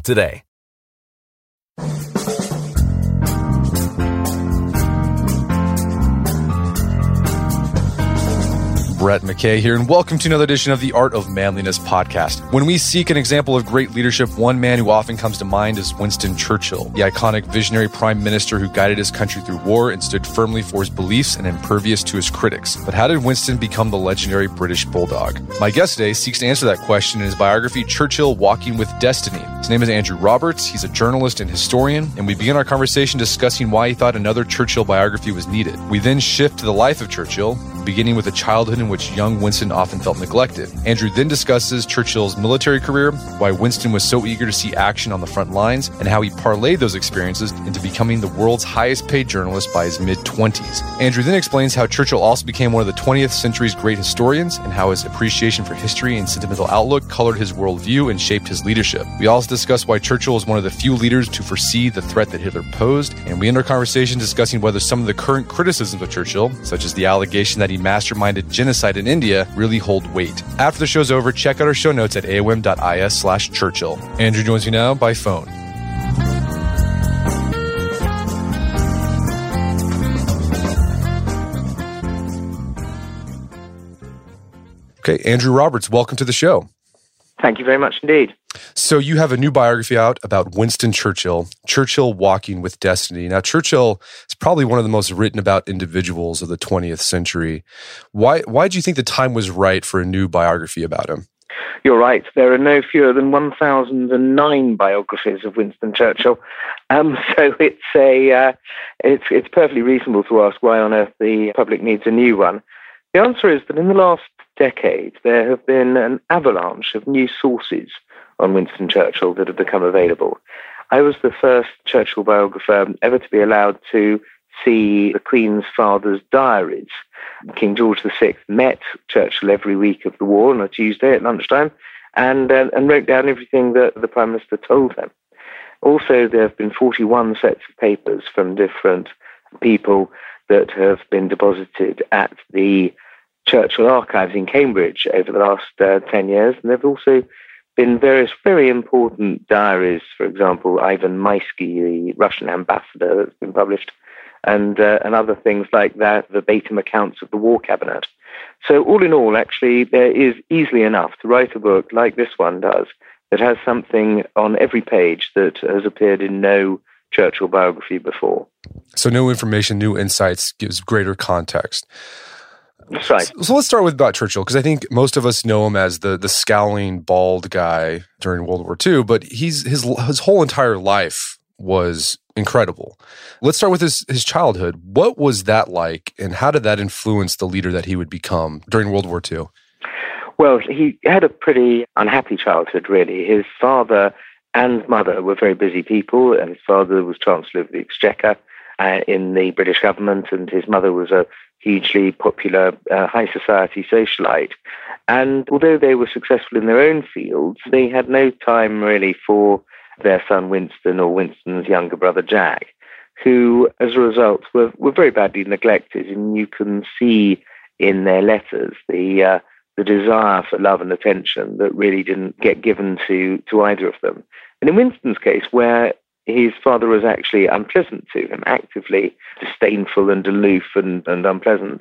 today. Brett McKay here, and welcome to another edition of the Art of Manliness podcast. When we seek an example of great leadership, one man who often comes to mind is Winston Churchill, the iconic visionary prime minister who guided his country through war and stood firmly for his beliefs and impervious to his critics. But how did Winston become the legendary British Bulldog? My guest today seeks to answer that question in his biography, Churchill Walking with Destiny. His name is Andrew Roberts. He's a journalist and historian, and we begin our conversation discussing why he thought another Churchill biography was needed. We then shift to the life of Churchill, beginning with a childhood in which young Winston often felt neglected. Andrew then discusses Churchill's military career, why Winston was so eager to see action on the front lines, and how he parlayed those experiences into becoming the world's highest paid journalist by his mid 20s. Andrew then explains how Churchill also became one of the 20th century's great historians and how his appreciation for history and sentimental outlook colored his worldview and shaped his leadership. We also discuss why Churchill was one of the few leaders to foresee the threat that Hitler posed, and we end our conversation discussing whether some of the current criticisms of Churchill, such as the allegation that he masterminded genocide in India, really hold weight. After the show's over, check out our show notes at aom.is slash Churchill. Andrew joins me now by phone. Okay, Andrew Roberts, welcome to the show. Thank you very much indeed. So, you have a new biography out about Winston Churchill, Churchill Walking with Destiny. Now, Churchill is probably one of the most written about individuals of the 20th century. Why, why do you think the time was right for a new biography about him? You're right. There are no fewer than 1,009 biographies of Winston Churchill. Um, so it's a uh, it's it's perfectly reasonable to ask why on earth the public needs a new one. The answer is that in the last decade there have been an avalanche of new sources on Winston Churchill that have become available. I was the first Churchill biographer ever to be allowed to see the Queen's father's diaries. King George VI met Churchill every week of the war on a Tuesday at lunchtime and, uh, and wrote down everything that the Prime Minister told him. Also, there have been 41 sets of papers from different people that have been deposited at the Churchill archives in Cambridge over the last uh, 10 years. And there have also been various very important diaries, for example, Ivan Maisky, the Russian ambassador, that's been published, and, uh, and other things like that, verbatim accounts of the war cabinet. So, all in all, actually, there is easily enough to write a book like this one does that has something on every page that has appeared in no Churchill biography before. So, new information, new insights gives greater context. That's right. So, so let's start with about Churchill because I think most of us know him as the the scowling bald guy during World War II, but he's his his whole entire life was incredible. Let's start with his his childhood. What was that like, and how did that influence the leader that he would become during World War II? Well, he had a pretty unhappy childhood, really. His father and mother were very busy people, and his father was Chancellor of the Exchequer uh, in the British government, and his mother was a hugely popular uh, high society socialite. And although they were successful in their own fields, they had no time really for their son Winston or Winston's younger brother Jack, who, as a result, were, were very badly neglected. And you can see in their letters the uh, the desire for love and attention that really didn't get given to to either of them. And in Winston's case, where his father was actually unpleasant to him, actively disdainful and aloof and, and unpleasant.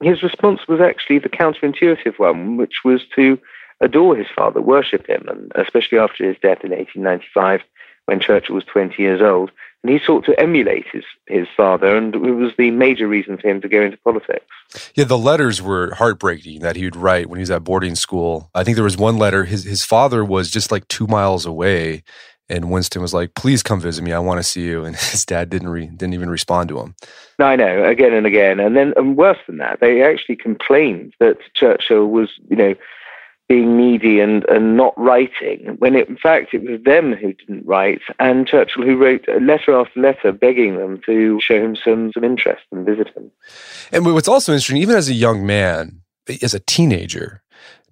His response was actually the counterintuitive one, which was to adore his father, worship him, and especially after his death in 1895, when Churchill was 20 years old. And he sought to emulate his, his father, and it was the major reason for him to go into politics. Yeah, the letters were heartbreaking that he would write when he was at boarding school. I think there was one letter, his, his father was just like two miles away, and Winston was like, "Please come visit me. I want to see you." And his dad didn't re- didn't even respond to him. I know, again and again, and then and worse than that, they actually complained that Churchill was, you know, being needy and, and not writing, when it, in fact it was them who didn't write, and Churchill who wrote letter after letter begging them to show him some, some interest and visit him. And what's also interesting, even as a young man, as a teenager,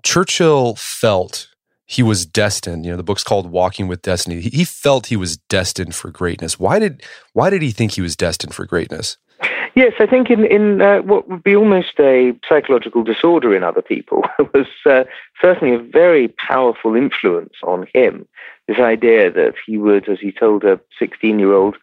Churchill felt he was destined. You know, the book's called Walking with Destiny. He, he felt he was destined for greatness. Why did why did he think he was destined for greatness? Yes, I think in, in uh, what would be almost a psychological disorder in other people was uh, certainly a very powerful influence on him. This idea that he would, as he told a 16 year old,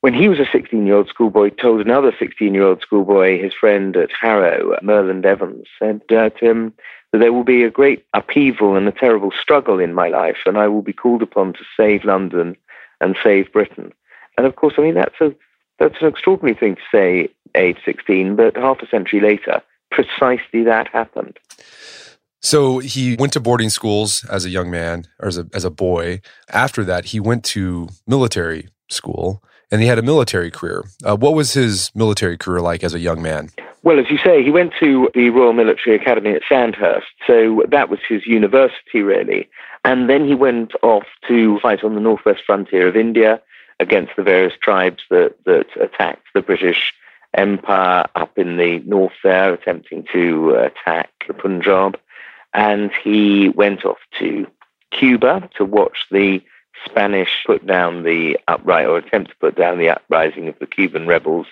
when he was a 16 year old schoolboy, told another 16 year old schoolboy, his friend at Harrow, Murland Evans, said uh, to him there will be a great upheaval and a terrible struggle in my life, and I will be called upon to save London and save Britain. And of course, I mean, that's a that's an extraordinary thing to say, age 16, but half a century later, precisely that happened. So he went to boarding schools as a young man, or as a, as a boy. After that, he went to military school and he had a military career. Uh, what was his military career like as a young man? Well, as you say, he went to the Royal Military Academy at Sandhurst, so that was his university, really. And then he went off to fight on the northwest frontier of India against the various tribes that, that attacked the British Empire up in the north there, attempting to attack the Punjab. And he went off to Cuba to watch the Spanish put down the uprising, or attempt to put down the uprising of the Cuban rebels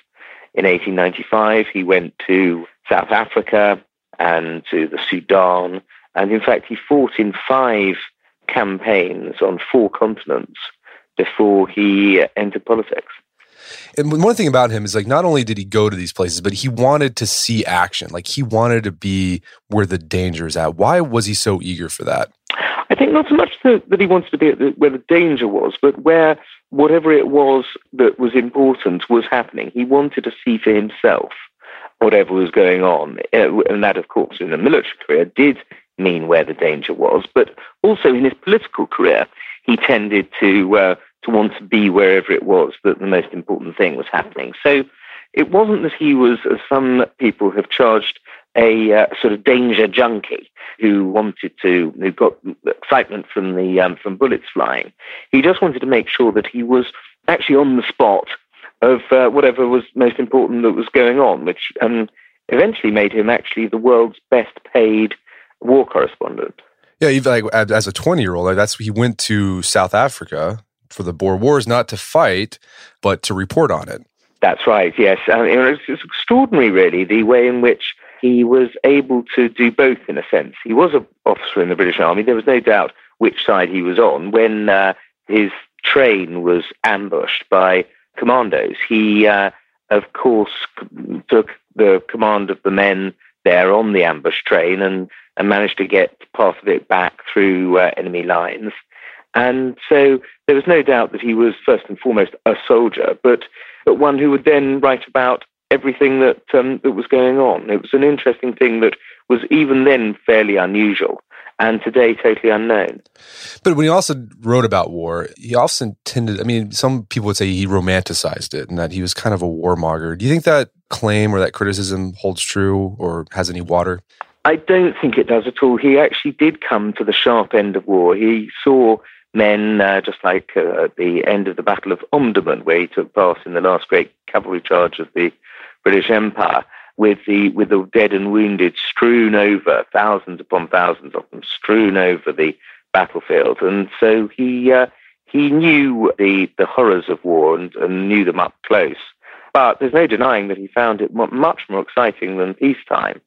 in 1895. He went to South Africa and to the Sudan. And in fact, he fought in five campaigns on four continents before he entered politics. And one thing about him is like not only did he go to these places, but he wanted to see action. Like he wanted to be where the danger is at. Why was he so eager for that? I think not so much that, he wanted to be the, where the danger was, but where whatever it was that was important was happening. He wanted to see for himself whatever was going on. Uh, and that, of course, in a military career did mean where the danger was, but also in his political career, he tended to uh, to want to be wherever it was that the most important thing was happening. So it wasn't that he was, as some people have charged, a uh, sort of danger junkie who wanted to, who got excitement from the um, from bullets flying. He just wanted to make sure that he was actually on the spot of uh, whatever was most important that was going on, which um, eventually made him actually the world's best paid war correspondent. Yeah, even like as a twenty-year-old, that's he went to South Africa for the Boer Wars, not to fight, but to report on it. That's right. Yes, and it's, it's extraordinary, really, the way in which he was able to do both. In a sense, he was an officer in the British Army. There was no doubt which side he was on when uh, his train was ambushed by commandos. He, uh, of course, took the command of the men there on the ambush train and, and managed to get part of it back through uh, enemy lines. And so there was no doubt that he was first and foremost a soldier, but, but one who would then write about everything that, um, that was going on. It was an interesting thing that was even then fairly unusual and today totally unknown. But when he also wrote about war, he often tended, I mean, some people would say he romanticized it and that he was kind of a warmonger. Do you think that claim or that criticism holds true or has any water? I don't think it does at all. He actually did come to the sharp end of war. He saw men, uh, just like uh, at the end of the Battle of Omdurman, where he took part in the last great cavalry charge of the British Empire, with the with the dead and wounded strewn over, thousands upon thousands of them strewn over the battlefield, and so he uh, he knew the the horrors of war and, and knew them up close. But there's no denying that he found it much more exciting than peacetime,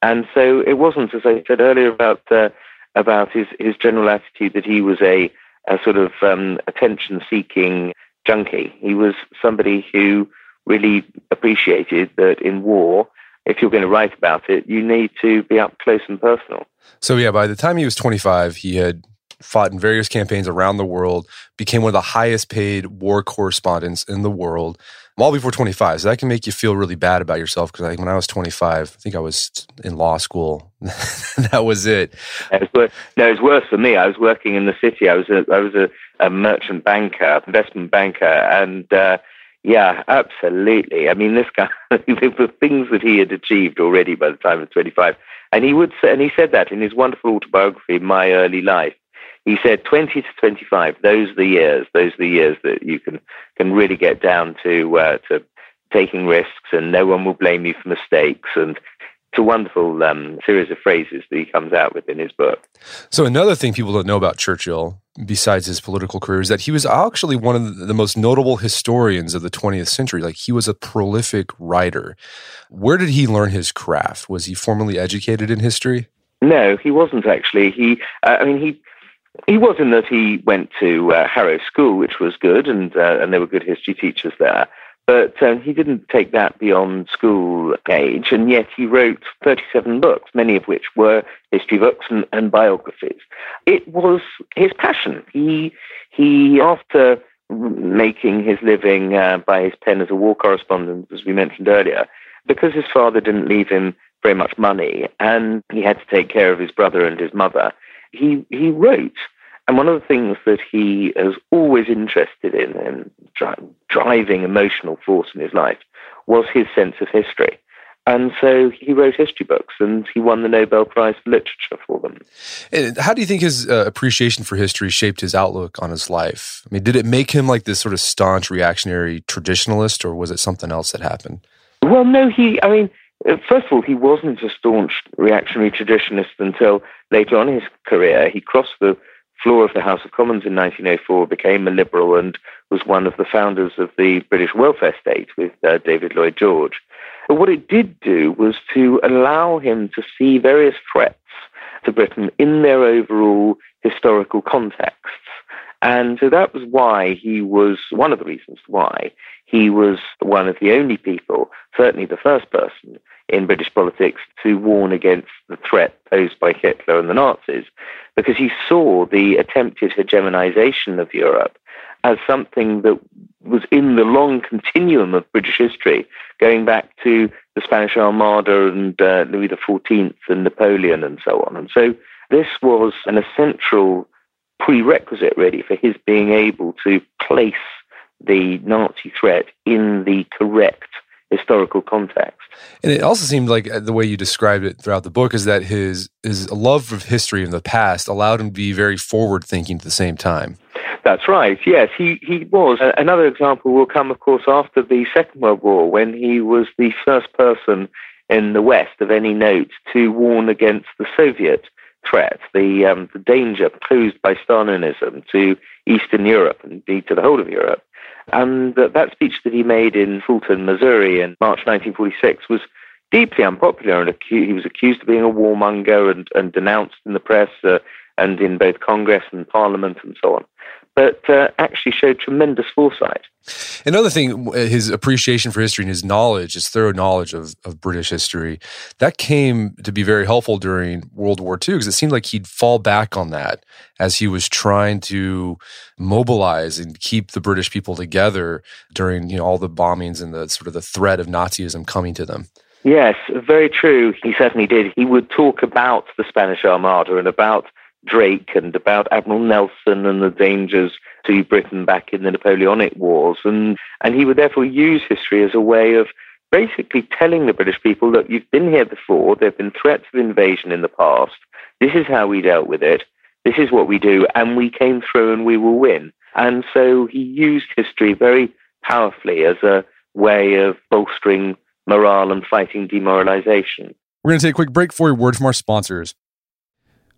and so it wasn't, as I said earlier, about uh, about his his general attitude that he was a a sort of um, attention seeking junkie. He was somebody who really appreciated that in war, if you're going to write about it, you need to be up close and personal. So, yeah, by the time he was 25, he had fought in various campaigns around the world, became one of the highest paid war correspondents in the world, all before 25. So that can make you feel really bad about yourself because like when I was 25, I think I was in law school. that was it. it was worse, no, it was worse for me. I was working in the city. I was a, I was a, a merchant banker, investment banker, and uh, yeah, absolutely. I mean, this guy, the things that he had achieved already by the time of 25, and he would, and he said that in his wonderful autobiography, My Early Life. He said 20 to 25, those are the years, those are the years that you can, can really get down to, uh, to taking risks and no one will blame you for mistakes. And it's a wonderful um, series of phrases that he comes out with in his book. So another thing people don't know about Churchill, besides his political career, is that he was actually one of the most notable historians of the 20th century. Like he was a prolific writer. Where did he learn his craft? Was he formally educated in history? No, he wasn't actually. He, uh, I mean, he he was in that he went to uh, Harrow School, which was good, and uh, and there were good history teachers there. But um, he didn't take that beyond school age, and yet he wrote 37 books, many of which were history books and, and biographies. It was his passion. He, he after making his living uh, by his pen as a war correspondent, as we mentioned earlier, because his father didn't leave him very much money and he had to take care of his brother and his mother, he, he wrote. And one of the things that he has always interested in and dri- driving emotional force in his life was his sense of history. And so he wrote history books and he won the Nobel Prize for Literature for them. And how do you think his uh, appreciation for history shaped his outlook on his life? I mean, did it make him like this sort of staunch reactionary traditionalist or was it something else that happened? Well, no, he, I mean, uh, first of all, he wasn't a staunch reactionary traditionalist until later on in his career. He crossed the floor of the House of Commons in 1904, became a Liberal, and was one of the founders of the British welfare state with uh, David Lloyd George. But what it did do was to allow him to see various threats to Britain in their overall historical contexts. And so that was why he was one of the reasons why he was one of the only people, certainly the first person in British politics, to warn against the threat posed by Hitler and the Nazis, because he saw the attempted hegemonization of Europe as something that was in the long continuum of British history, going back to the Spanish Armada and uh, Louis XIV and Napoleon and so on. And so this was an essential prerequisite, really, for his being able to place the Nazi threat in the correct historical context. And it also seemed like uh, the way you described it throughout the book is that his his love of history in the past allowed him to be very forward thinking at the same time. That's right. Yes, he, he was. Another example will come, of course, after the Second World War, when he was the first person in the West of any note to warn against the Soviet threat, the, um, the danger posed by Stalinism to Eastern Europe and indeed to the whole of Europe. And that, speech that he made in Fulton, Missouri in March 1946 was deeply unpopular and he was accused of being a warmonger and, and denounced in the press uh, and in both Congress and Parliament and so on but uh, actually showed tremendous foresight. Another thing, his appreciation for history and his knowledge, his thorough knowledge of, of British history, that came to be very helpful during World War II because it seemed like he'd fall back on that as he was trying to mobilize and keep the British people together during you know all the bombings and the sort of the threat of Nazism coming to them. Yes, very true. He certainly did. He would talk about the Spanish Armada and about Drake and about Admiral Nelson and the dangers to Britain back in the Napoleonic Wars. And, and he would therefore use history as a way of basically telling the British people, look, you've been here before, there have been threats of invasion in the past, this is how we dealt with it, this is what we do, and we came through and we will win. And so he used history very powerfully as a way of bolstering morale and fighting demoralization. We're going to take a quick break for a word from our sponsors.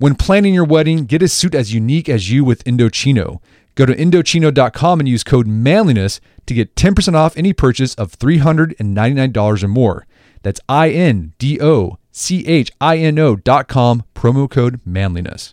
When planning your wedding, get a suit as unique as you with Indochino. Go to Indochino.com and use code manliness to get 10% off any purchase of $399 or more. That's I N D O C H I N O.com, promo code manliness.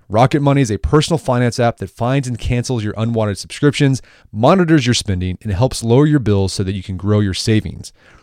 Rocket Money is a personal finance app that finds and cancels your unwanted subscriptions, monitors your spending, and helps lower your bills so that you can grow your savings.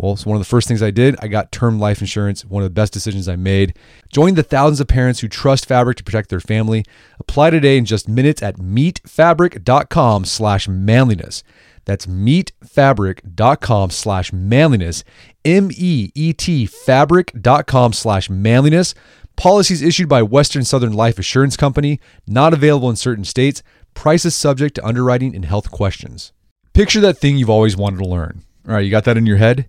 Well, so one of the first things I did, I got term life insurance, one of the best decisions I made. Join the thousands of parents who trust Fabric to protect their family. Apply today in just minutes at meetfabric.com slash manliness. That's meetfabric.com slash manliness. M-E-E-T fabric.com slash manliness. Policies issued by Western Southern Life Assurance Company, not available in certain states. Prices subject to underwriting and health questions. Picture that thing you've always wanted to learn. All right, you got that in your head?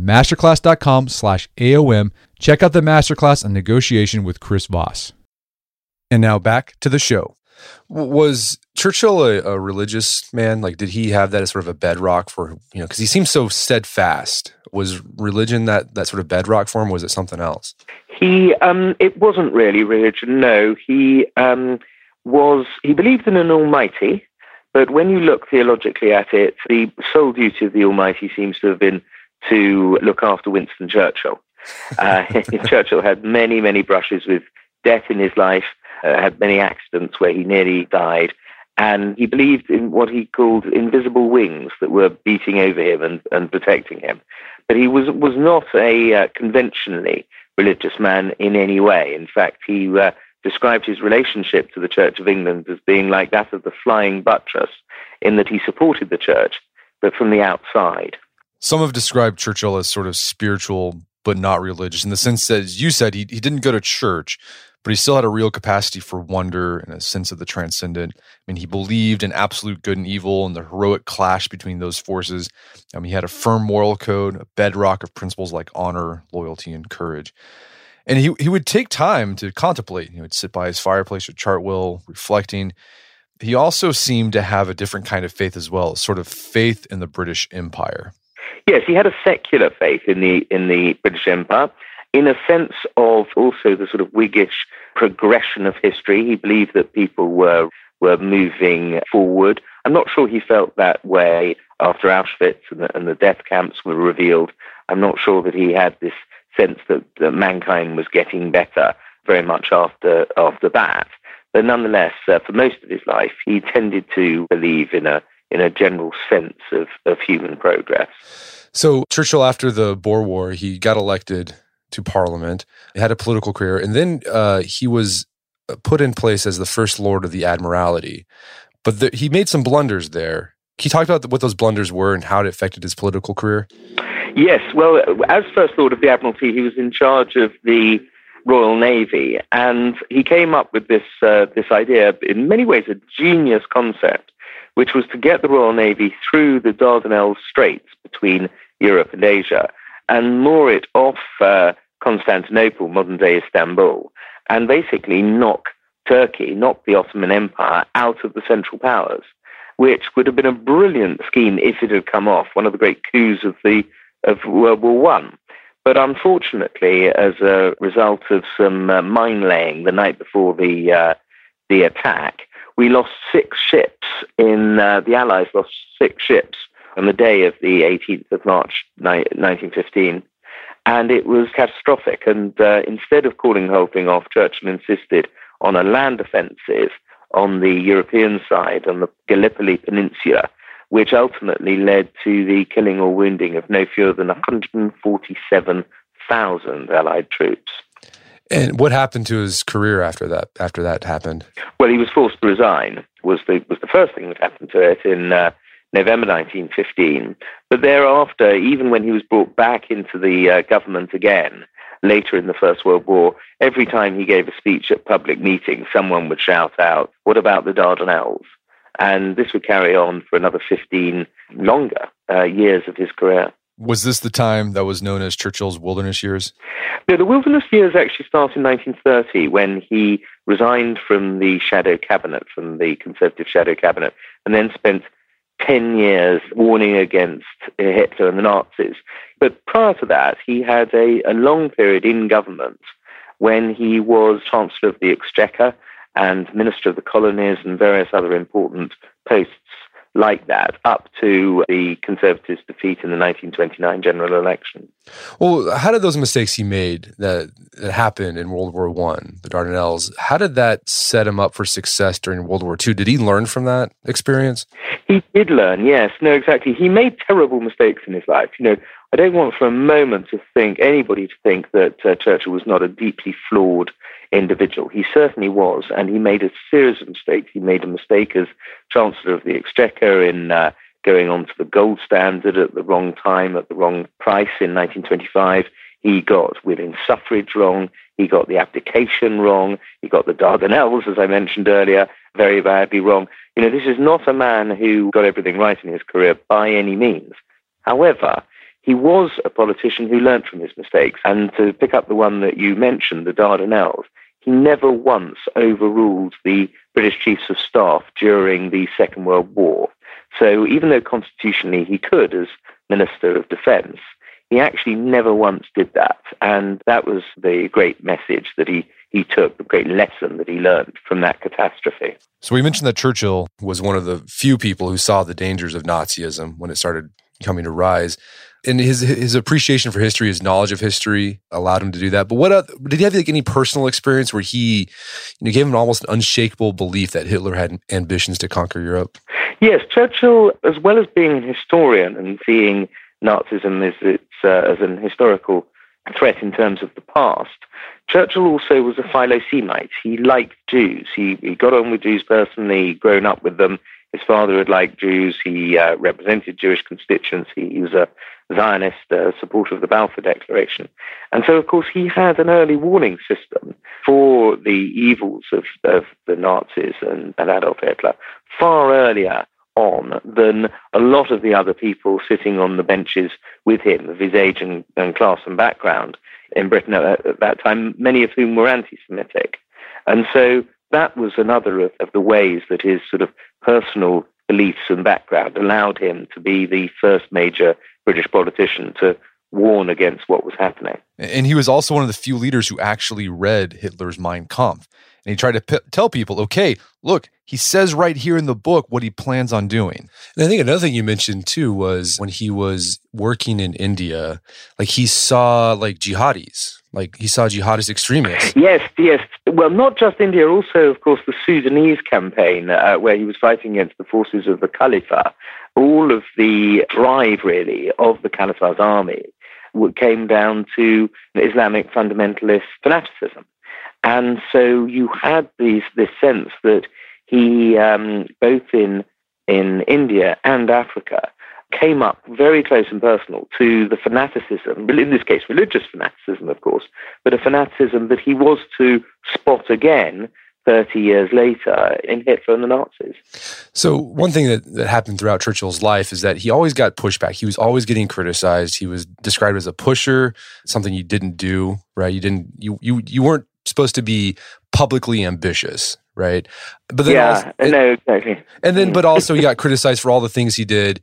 Masterclass.com slash AOM. Check out the masterclass on negotiation with Chris Voss. And now back to the show. Was Churchill a, a, religious man? Like, did he have that as sort of a bedrock for you know? Because he seems so steadfast. Was religion that that sort of bedrock for him? Was it something else? He um, it wasn't really religion. No, he um, was. He believed in an Almighty, but when you look theologically at it, the sole duty of the Almighty seems to have been to look after Winston Churchill. Uh, Churchill had many, many brushes with death in his life, uh, had many accidents where he nearly died, and he believed in what he called invisible wings that were beating over him and, and protecting him. But he was, was not a uh, conventionally religious man in any way. In fact, he uh, described his relationship to the Church of England as being like that of the flying buttress, in that he supported the church, but from the outside. Some have described Churchill as sort of spiritual but not religious in the sense that, as you said, he, he didn't go to church, but he still had a real capacity for wonder and a sense of the transcendent. I mean, he believed in absolute good and evil and the heroic clash between those forces. Mean, he had a firm moral code, a bedrock of principles like honor, loyalty, and courage. And he, he would take time to contemplate. He would sit by his fireplace at Chartwell, reflecting. He also seemed to have a different kind of faith as well, sort of faith in the British Empire. Yes, he had a secular faith in the in the British Empire, in a sense of also the sort of Whiggish progression of history. He believed that people were were moving forward. I'm not sure he felt that way after Auschwitz and the, and the death camps were revealed. I'm not sure that he had this sense that, that mankind was getting better very much after after that. But nonetheless, uh, for most of his life, he tended to believe in a in a general sense of, of human progress. So Churchill, after the Boer War, he got elected to Parliament, he had a political career, and then uh, he was uh, put in place as the first Lord of the Admiralty. But the, he made some blunders there. Can you talk about what those blunders were and how it affected his political career? Yes. Well, as First Lord of the Admiralty, he was in charge of the Royal Navy, and he came up with this uh, this idea, in many ways, a genius concept, which was to get the Royal Navy through the Dardanelles Straits between Europe and Asia, and moor it off uh, Constantinople, modern day Istanbul, and basically knock Turkey, knock the Ottoman Empire out of the Central Powers, which would have been a brilliant scheme if it had come off, one of the great coups of the of World War One. But unfortunately, as a result of some uh, mine laying the night before the uh, the attack, we lost six ships. In uh, the Allies lost six ships on the day of the 18th of March 1915. And it was catastrophic. And uh, instead of calling the whole thing off, Churchill insisted on a land offensive on the European side, on the Gallipoli Peninsula, which ultimately led to the killing or wounding of no fewer than 147,000 Allied troops. And what happened to his career after that? After that happened? Well, he was forced to resign. Was the was the first thing that happened to it in uh, November 1915. But thereafter, even when he was brought back into the uh, government again, later in the First World War, every time he gave a speech at public meetings, someone would shout out, What about the Dardanelles? And this would carry on for another 15 longer uh, years of his career. Was this the time that was known as Churchill's wilderness years? No, the wilderness years actually start in 1930 when he resigned from the shadow cabinet, from the Conservative shadow cabinet, and then spent 10 years warning against Hitler and the Nazis. But prior to that, he had a, a long period in government when he was Chancellor of the Exchequer and Minister of the Colonies and various other important posts like that up to the Conservatives' defeat in the 1929 general election. Well, how did those mistakes he made that, that happened in World War One, the Dardanelles, how did that set him up for success during World War Two? Did he learn from that experience? He did learn, yes. No, exactly. He made terrible mistakes in his life. You know, I don't want for a moment to think, anybody to think that uh, Churchill was not a deeply flawed individual. He certainly was, and he made a series of mistakes. He made a mistake as Chancellor of the Exchequer in uh, going on to the gold standard at the wrong time, at the wrong price in 1925. He got women's suffrage wrong. He got the abdication wrong. He got the Dardanelles, as I mentioned earlier, very badly wrong. You know, this is not a man who got everything right in his career by any means. However, he was a politician who learnt from his mistakes. And to pick up the one that you mentioned, the Dardanelles, he never once overruled the British Chiefs of Staff during the Second World War. So even though constitutionally he could as Minister of Defence, he actually never once did that. And that was the great message that he, he took, the great lesson that he learned from that catastrophe. So we mentioned that Churchill was one of the few people who saw the dangers of Nazism when it started coming to rise and his his appreciation for history, his knowledge of history allowed him to do that. But what other, did he have like any personal experience where he you know, gave him almost an unshakable belief that Hitler had ambitions to conquer Europe? Yes, Churchill, as well as being an historian and seeing Nazism as its uh, as an historical threat in terms of the past, Churchill also was a Philosemite. He liked Jews. He, he got on with Jews personally, grown up with them. His father had liked Jews. He uh, represented Jewish constituents. He, he was a, Zionist uh, supporter of the Balfour Declaration. And so, of course, he had an early warning system for the evils of, of the Nazis and, and Adolf Hitler far earlier on than a lot of the other people sitting on the benches with him of his age and, and class and background in Britain at, at that time, many of whom were anti Semitic. And so that was another of, of the ways that his sort of personal beliefs and background allowed him to be the first major British politician to warn against what was happening. And he was also one of the few leaders who actually read Hitler's Mein Kampf. And he tried to p- tell people, okay, look, he says right here in the book what he plans on doing. And I think another thing you mentioned too was when he was working in India, like he saw like jihadis, like he saw jihadist extremists. Yes, yes. Well, not just India, also, of course, the Sudanese campaign, uh, where he was fighting against the forces of the Caliphate. All of the drive, really, of the Caliphate's army came down to Islamic fundamentalist fanaticism. And so you had these, this sense that he, um, both in, in India and Africa, came up very close and personal to the fanaticism, in this case, religious fanaticism, of course, but a fanaticism that he was to spot again 30 years later in Hitler and the Nazis. So, one thing that, that happened throughout Churchill's life is that he always got pushback. He was always getting criticized. He was described as a pusher, something you didn't do, right? You didn't, you, you, you weren't supposed to be publicly ambitious, right? But then yeah, also, no, exactly. And then, mm. but also, he got criticized for all the things he did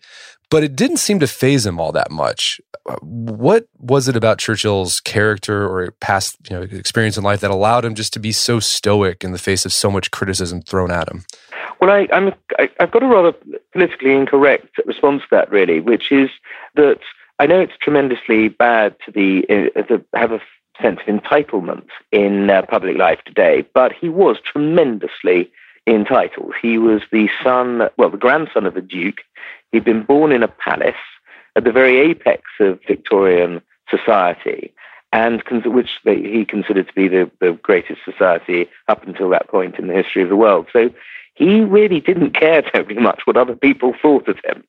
but it didn't seem to faze him all that much. What was it about Churchill's character or past you know, experience in life that allowed him just to be so stoic in the face of so much criticism thrown at him? Well, I, I'm, I, I've got a rather politically incorrect response to that, really, which is that I know it's tremendously bad to be uh, to have a sense of entitlement in uh, public life today, but he was tremendously entitled. He was the son, well, the grandson of a duke. He'd been born in a palace at the very apex of Victorian society, and which he considered to be the, the greatest society up until that point in the history of the world. So he really didn't care terribly much what other people thought of him,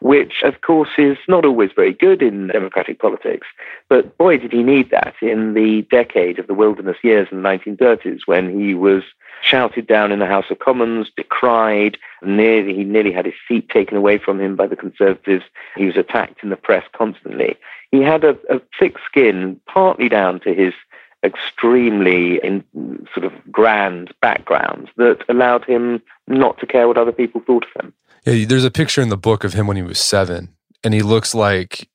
which, of course, is not always very good in democratic politics. But boy, did he need that in the decade of the wilderness years in the 1930s when he was shouted down in the House of Commons, decried, nearly, he nearly had his seat taken away from him by the Conservatives. He was attacked in the press constantly. He had a, a thick skin, partly down to his extremely in, sort of grand background that allowed him not to care what other people thought of him. Yeah, there's a picture in the book of him when he was seven, and he looks like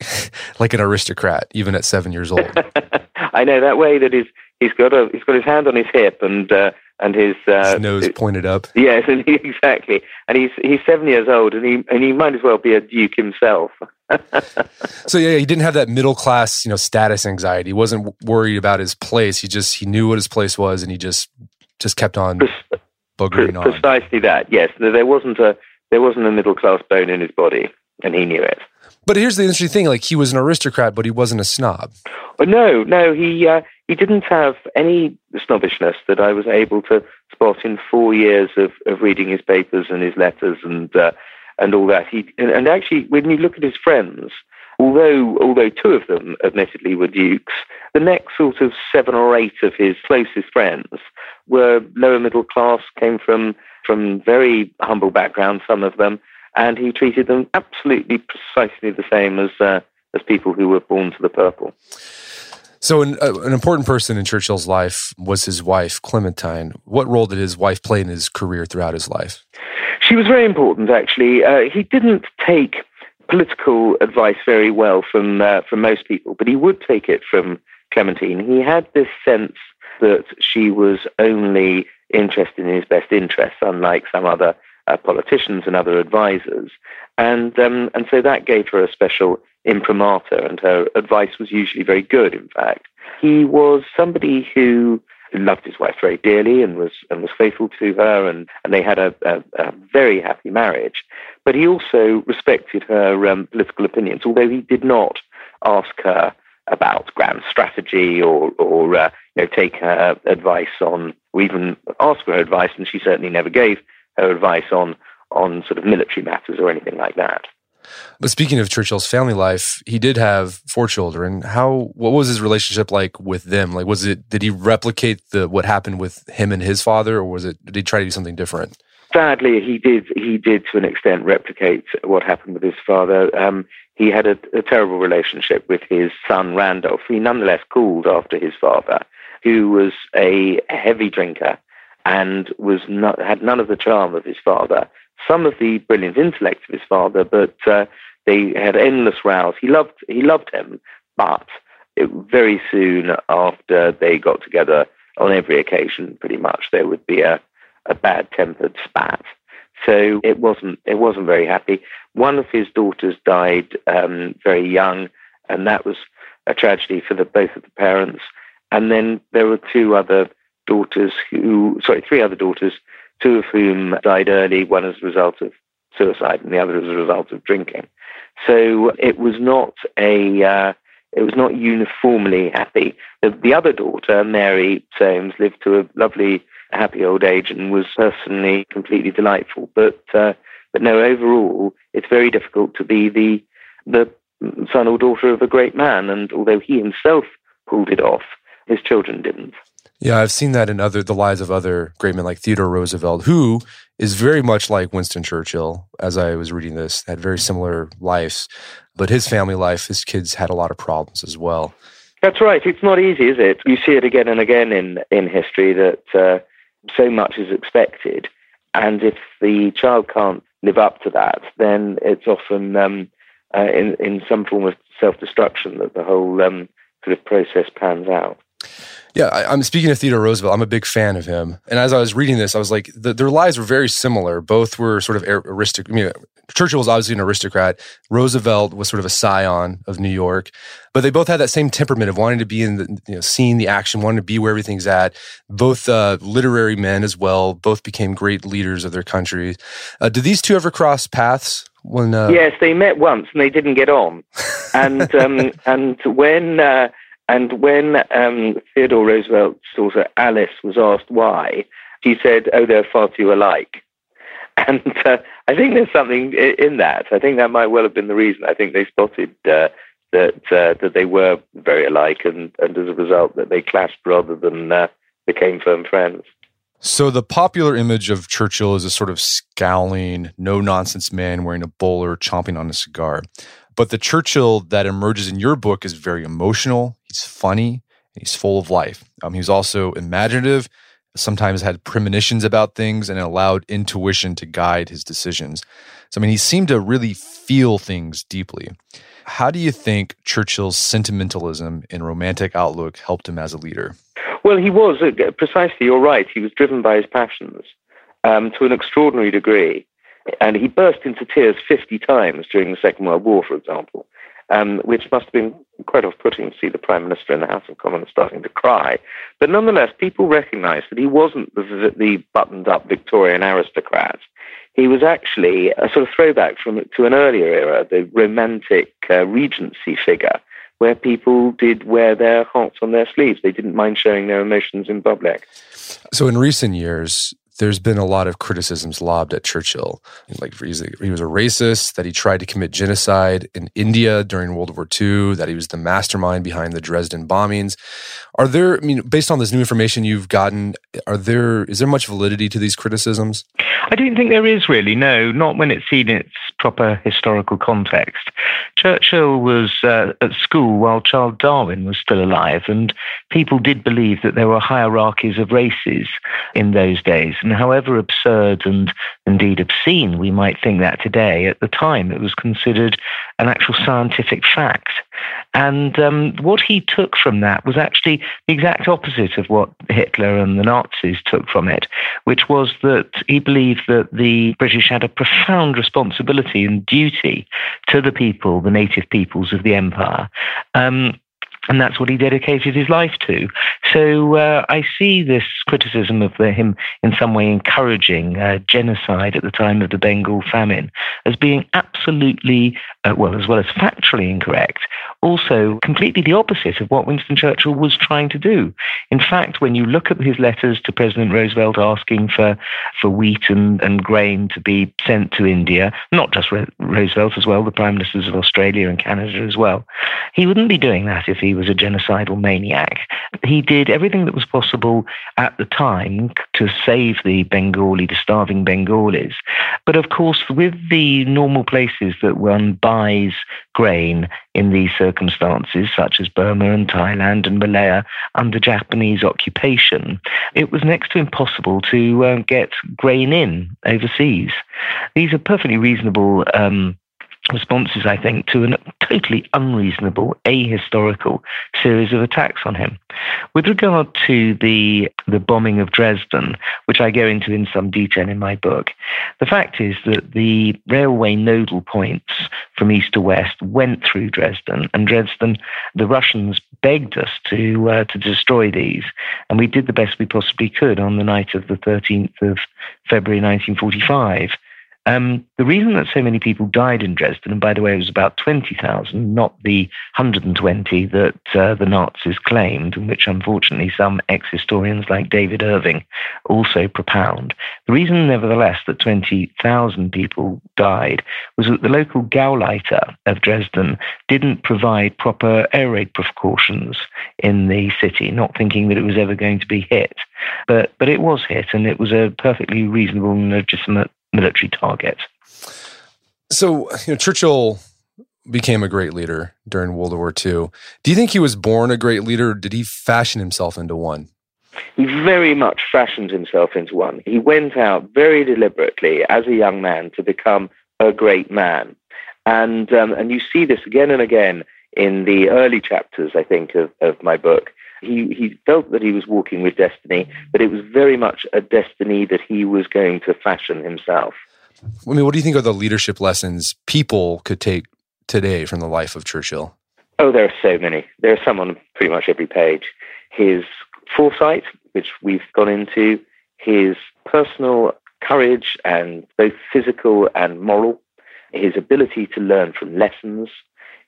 like an aristocrat even at seven years old. I know that way that he's he's got a he's got his hand on his hip and uh, and his, uh, his nose pointed up. Yes, and he, exactly. And he's he's seven years old, and he and he might as well be a duke himself. so yeah, he didn't have that middle class, you know, status anxiety. He wasn't worried about his place. He just he knew what his place was, and he just just kept on buggering on. Precisely that. Yes, there wasn't a there wasn't a middle class bone in his body, and he knew it. But here's the interesting thing: like he was an aristocrat, but he wasn't a snob. No, no, he uh, he didn't have any snobbishness that I was able to spot in four years of, of reading his papers and his letters and uh, and all that. He and, and actually, when you look at his friends, although although two of them admittedly were dukes, the next sort of seven or eight of his closest friends were lower middle class, came from from very humble backgrounds, some of them, and he treated them absolutely precisely the same as uh, as people who were born to the purple. So, an, uh, an, important person in Churchill's life was his wife, Clementine. What role did his wife play in his career throughout his life? She was very important, actually. Uh, he didn't take political advice very well from uh, from most people, but he would take it from Clementine. He had this sense that she was only interested in his best interests, unlike some other uh, politicians and other advisors. And, um, and so that gave her a special imprimatur, and her advice was usually very good, in fact. He was somebody who loved his wife very dearly and was and was faithful to her and, and they had a, a, a very happy marriage. But he also respected her um, political opinions, although he did not ask her about grand strategy or or uh, you know take her advice on or even ask for her advice, and she certainly never gave her advice on on sort of military matters or anything like that. But speaking of Churchill's family life, he did have four children. How what was his relationship like with them? Like was it did he replicate the what happened with him and his father or was it did he try to do something different? Sadly, he did he did to an extent replicate what happened with his father. Um, he had a, a terrible relationship with his son Randolph. He nonetheless called after his father, who was a heavy drinker and was not, had none of the charm of his father, some of the brilliant intellect of his father, but uh, they had endless rows. He loved he loved him, but it, very soon after they got together, on every occasion, pretty much there would be a, a bad-tempered spat. So it wasn't it wasn't very happy. One of his daughters died um, very young, and that was a tragedy for the, both of the parents. And then there were two other daughters who, sorry, three other daughters, two of whom died early, one as a result of suicide and the other as a result of drinking. So it was not a, uh, it was not uniformly happy. The, the, other daughter, Mary Soames, lived to a lovely, happy old age and was personally completely delightful. But, uh, but no, overall, it's very difficult to be the, the son or daughter of a great man. And although he himself pulled it off, his children didn't. Yeah, I've seen that in other the lives of other great men like Theodore Roosevelt, who is very much like Winston Churchill. As I was reading this, had very similar lives, but his family life, his kids had a lot of problems as well. That's right. It's not easy, is it? You see it again and again in in history that uh, so much is expected, and if the child can't live up to that, then it's often um, uh, in in some form of self destruction that the whole um, sort of process pans out. Yeah, I, am speaking of Theodore Roosevelt. I'm a big fan of him. And as I was reading this, I was like, the, their lives were very similar. Both were sort of aristocrat. I mean, Churchill was obviously an aristocrat. Roosevelt was sort of a scion of New York, but they both had that same temperament of wanting to be in the, you know, seeing the action, wanting to be where everything's at. Both uh, literary men as well. Both became great leaders of their countries. Uh, did these two ever cross paths? When uh... yes, they met once and they didn't get on. and um, and when uh, and when um, Theodore Roosevelt's daughter Alice was asked why, she said, "Oh, they're far too alike." And uh, I think there's something in that. I think that might well have been the reason. I think they spotted uh, that uh, that they were very alike, and, and as a result, that they clashed rather than uh, became firm friends. So the popular image of Churchill is a sort of scowling, no nonsense man wearing a bowler, chomping on a cigar. But the Churchill that emerges in your book is very emotional. He's funny. he's full of life. Um, he was also imaginative. Sometimes had premonitions about things and allowed intuition to guide his decisions. So, I mean, he seemed to really feel things deeply. How do you think Churchill's sentimentalism and romantic outlook helped him as a leader? Well, he was uh, precisely. You're right. He was driven by his passions um, to an extraordinary degree. And he burst into tears 50 times during the Second World War, for example, um, which must have been quite off putting to see the Prime Minister in the House of Commons starting to cry. But nonetheless, people recognized that he wasn't the, the buttoned up Victorian aristocrat. He was actually a sort of throwback from to an earlier era, the romantic uh, regency figure, where people did wear their hearts on their sleeves. They didn't mind showing their emotions in public. So, in recent years, there's been a lot of criticisms lobbed at Churchill. Like he was, a, racist, that he tried to commit genocide in India during World War II, that he was the mastermind behind the Dresden bombings. Are there, I mean, based on this new information you've gotten, are there is there much validity to these criticisms? I don't think there is really. No, not when it's seen in its proper historical context. Churchill was uh, at school while Charles Darwin was still alive, and people did believe that there were hierarchies of races in those days. However absurd and indeed obscene we might think that today, at the time it was considered an actual scientific fact. And um, what he took from that was actually the exact opposite of what Hitler and the Nazis took from it, which was that he believed that the British had a profound responsibility and duty to the people, the native peoples of the empire. Um, and that's what he dedicated his life to. So uh, I see this criticism of the, him in some way encouraging uh, genocide at the time of the Bengal famine as being absolutely uh, well, as well as factually incorrect, also completely the opposite of what Winston Churchill was trying to do. In fact, when you look at his letters to President Roosevelt asking for, for wheat and, and grain to be sent to India, not just Roosevelt as well, the prime ministers of Australia and Canada as well, he wouldn't be doing that if he was a genocidal maniac. He did everything that was possible at the time to save the Bengali, the starving Bengalis. But of course, with the normal places that one buys grain in these circumstances, such as Burma and Thailand and Malaya under Japanese occupation, it was next to impossible to uh, get grain in overseas. These are perfectly reasonable um, responses, I think, to a totally unreasonable, ahistorical series of attacks on him. With regard to the, the bombing of Dresden, which I go into in some detail in my book, the fact is that the railway nodal points from east to west went through Dresden, and Dresden, the Russians begged us to, uh, to destroy these, and we did the best we possibly could on the night of the 13th of February 1945. Um, the reason that so many people died in Dresden, and by the way, it was about 20,000, not the 120 that uh, the Nazis claimed, and which unfortunately some ex historians like David Irving also propound. The reason, nevertheless, that 20,000 people died was that the local Gauleiter of Dresden didn't provide proper air raid precautions in the city, not thinking that it was ever going to be hit. But, but it was hit, and it was a perfectly reasonable and legitimate military target. So, you know, Churchill became a great leader during World War II. Do you think he was born a great leader? did he fashion himself into one? He very much fashioned himself into one. He went out very deliberately as a young man to become a great man. And, um, and you see this again and again in the early chapters, I think, of, of my book. He, he felt that he was walking with destiny, but it was very much a destiny that he was going to fashion himself. I mean, what do you think are the leadership lessons people could take today from the life of Churchill? Oh, there are so many. There are some on pretty much every page. His foresight, which we've gone into, his personal courage and both physical and moral, his ability to learn from lessons,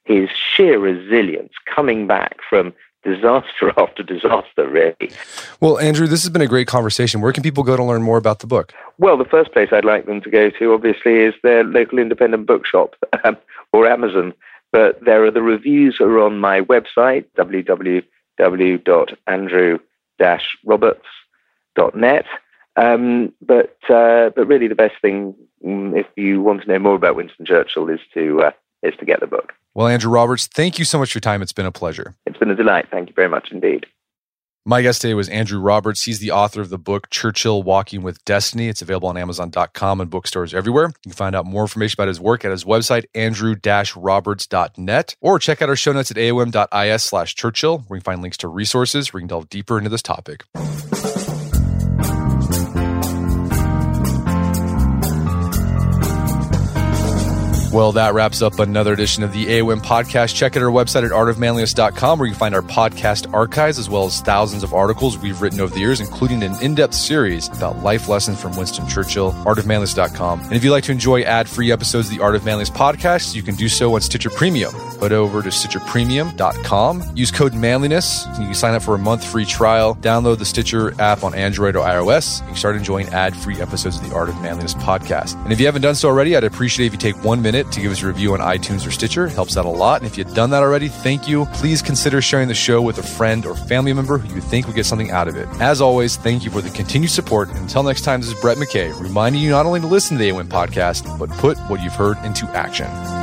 his sheer resilience coming back from disaster after disaster, really. Well, Andrew, this has been a great conversation. Where can people go to learn more about the book? Well, the first place I'd like them to go to, obviously, is their local independent bookshop um, or Amazon. But there are the reviews are on my website, www.andrew-roberts.net. Um, but uh, but really, the best thing, mm, if you want to know more about Winston Churchill, is to uh, is to get the book. Well, Andrew Roberts, thank you so much for your time. It's been a pleasure. It's been a delight. Thank you very much indeed. My guest today was Andrew Roberts. He's the author of the book Churchill Walking with Destiny. It's available on Amazon.com and bookstores everywhere. You can find out more information about his work at his website, andrew-roberts.net, or check out our show notes at aom.is slash Churchill, where you can find links to resources where you can delve deeper into this topic. Well, that wraps up another edition of the AOM podcast. Check out our website at artofmanliness.com where you can find our podcast archives as well as thousands of articles we've written over the years, including an in-depth series about life lessons from Winston Churchill, artofmanliness.com. And if you'd like to enjoy ad-free episodes of the Art of Manliness podcast, you can do so on Stitcher Premium. Head over to stitcherpremium.com. Use code manliness. You can sign up for a month free trial. Download the Stitcher app on Android or iOS. You can start enjoying ad-free episodes of the Art of Manliness podcast. And if you haven't done so already, I'd appreciate if you take one minute to give us a review on iTunes or Stitcher. It helps out a lot. And if you've done that already, thank you. Please consider sharing the show with a friend or family member who you think would get something out of it. As always, thank you for the continued support. Until next time, this is Brett McKay reminding you not only to listen to the AOM podcast, but put what you've heard into action.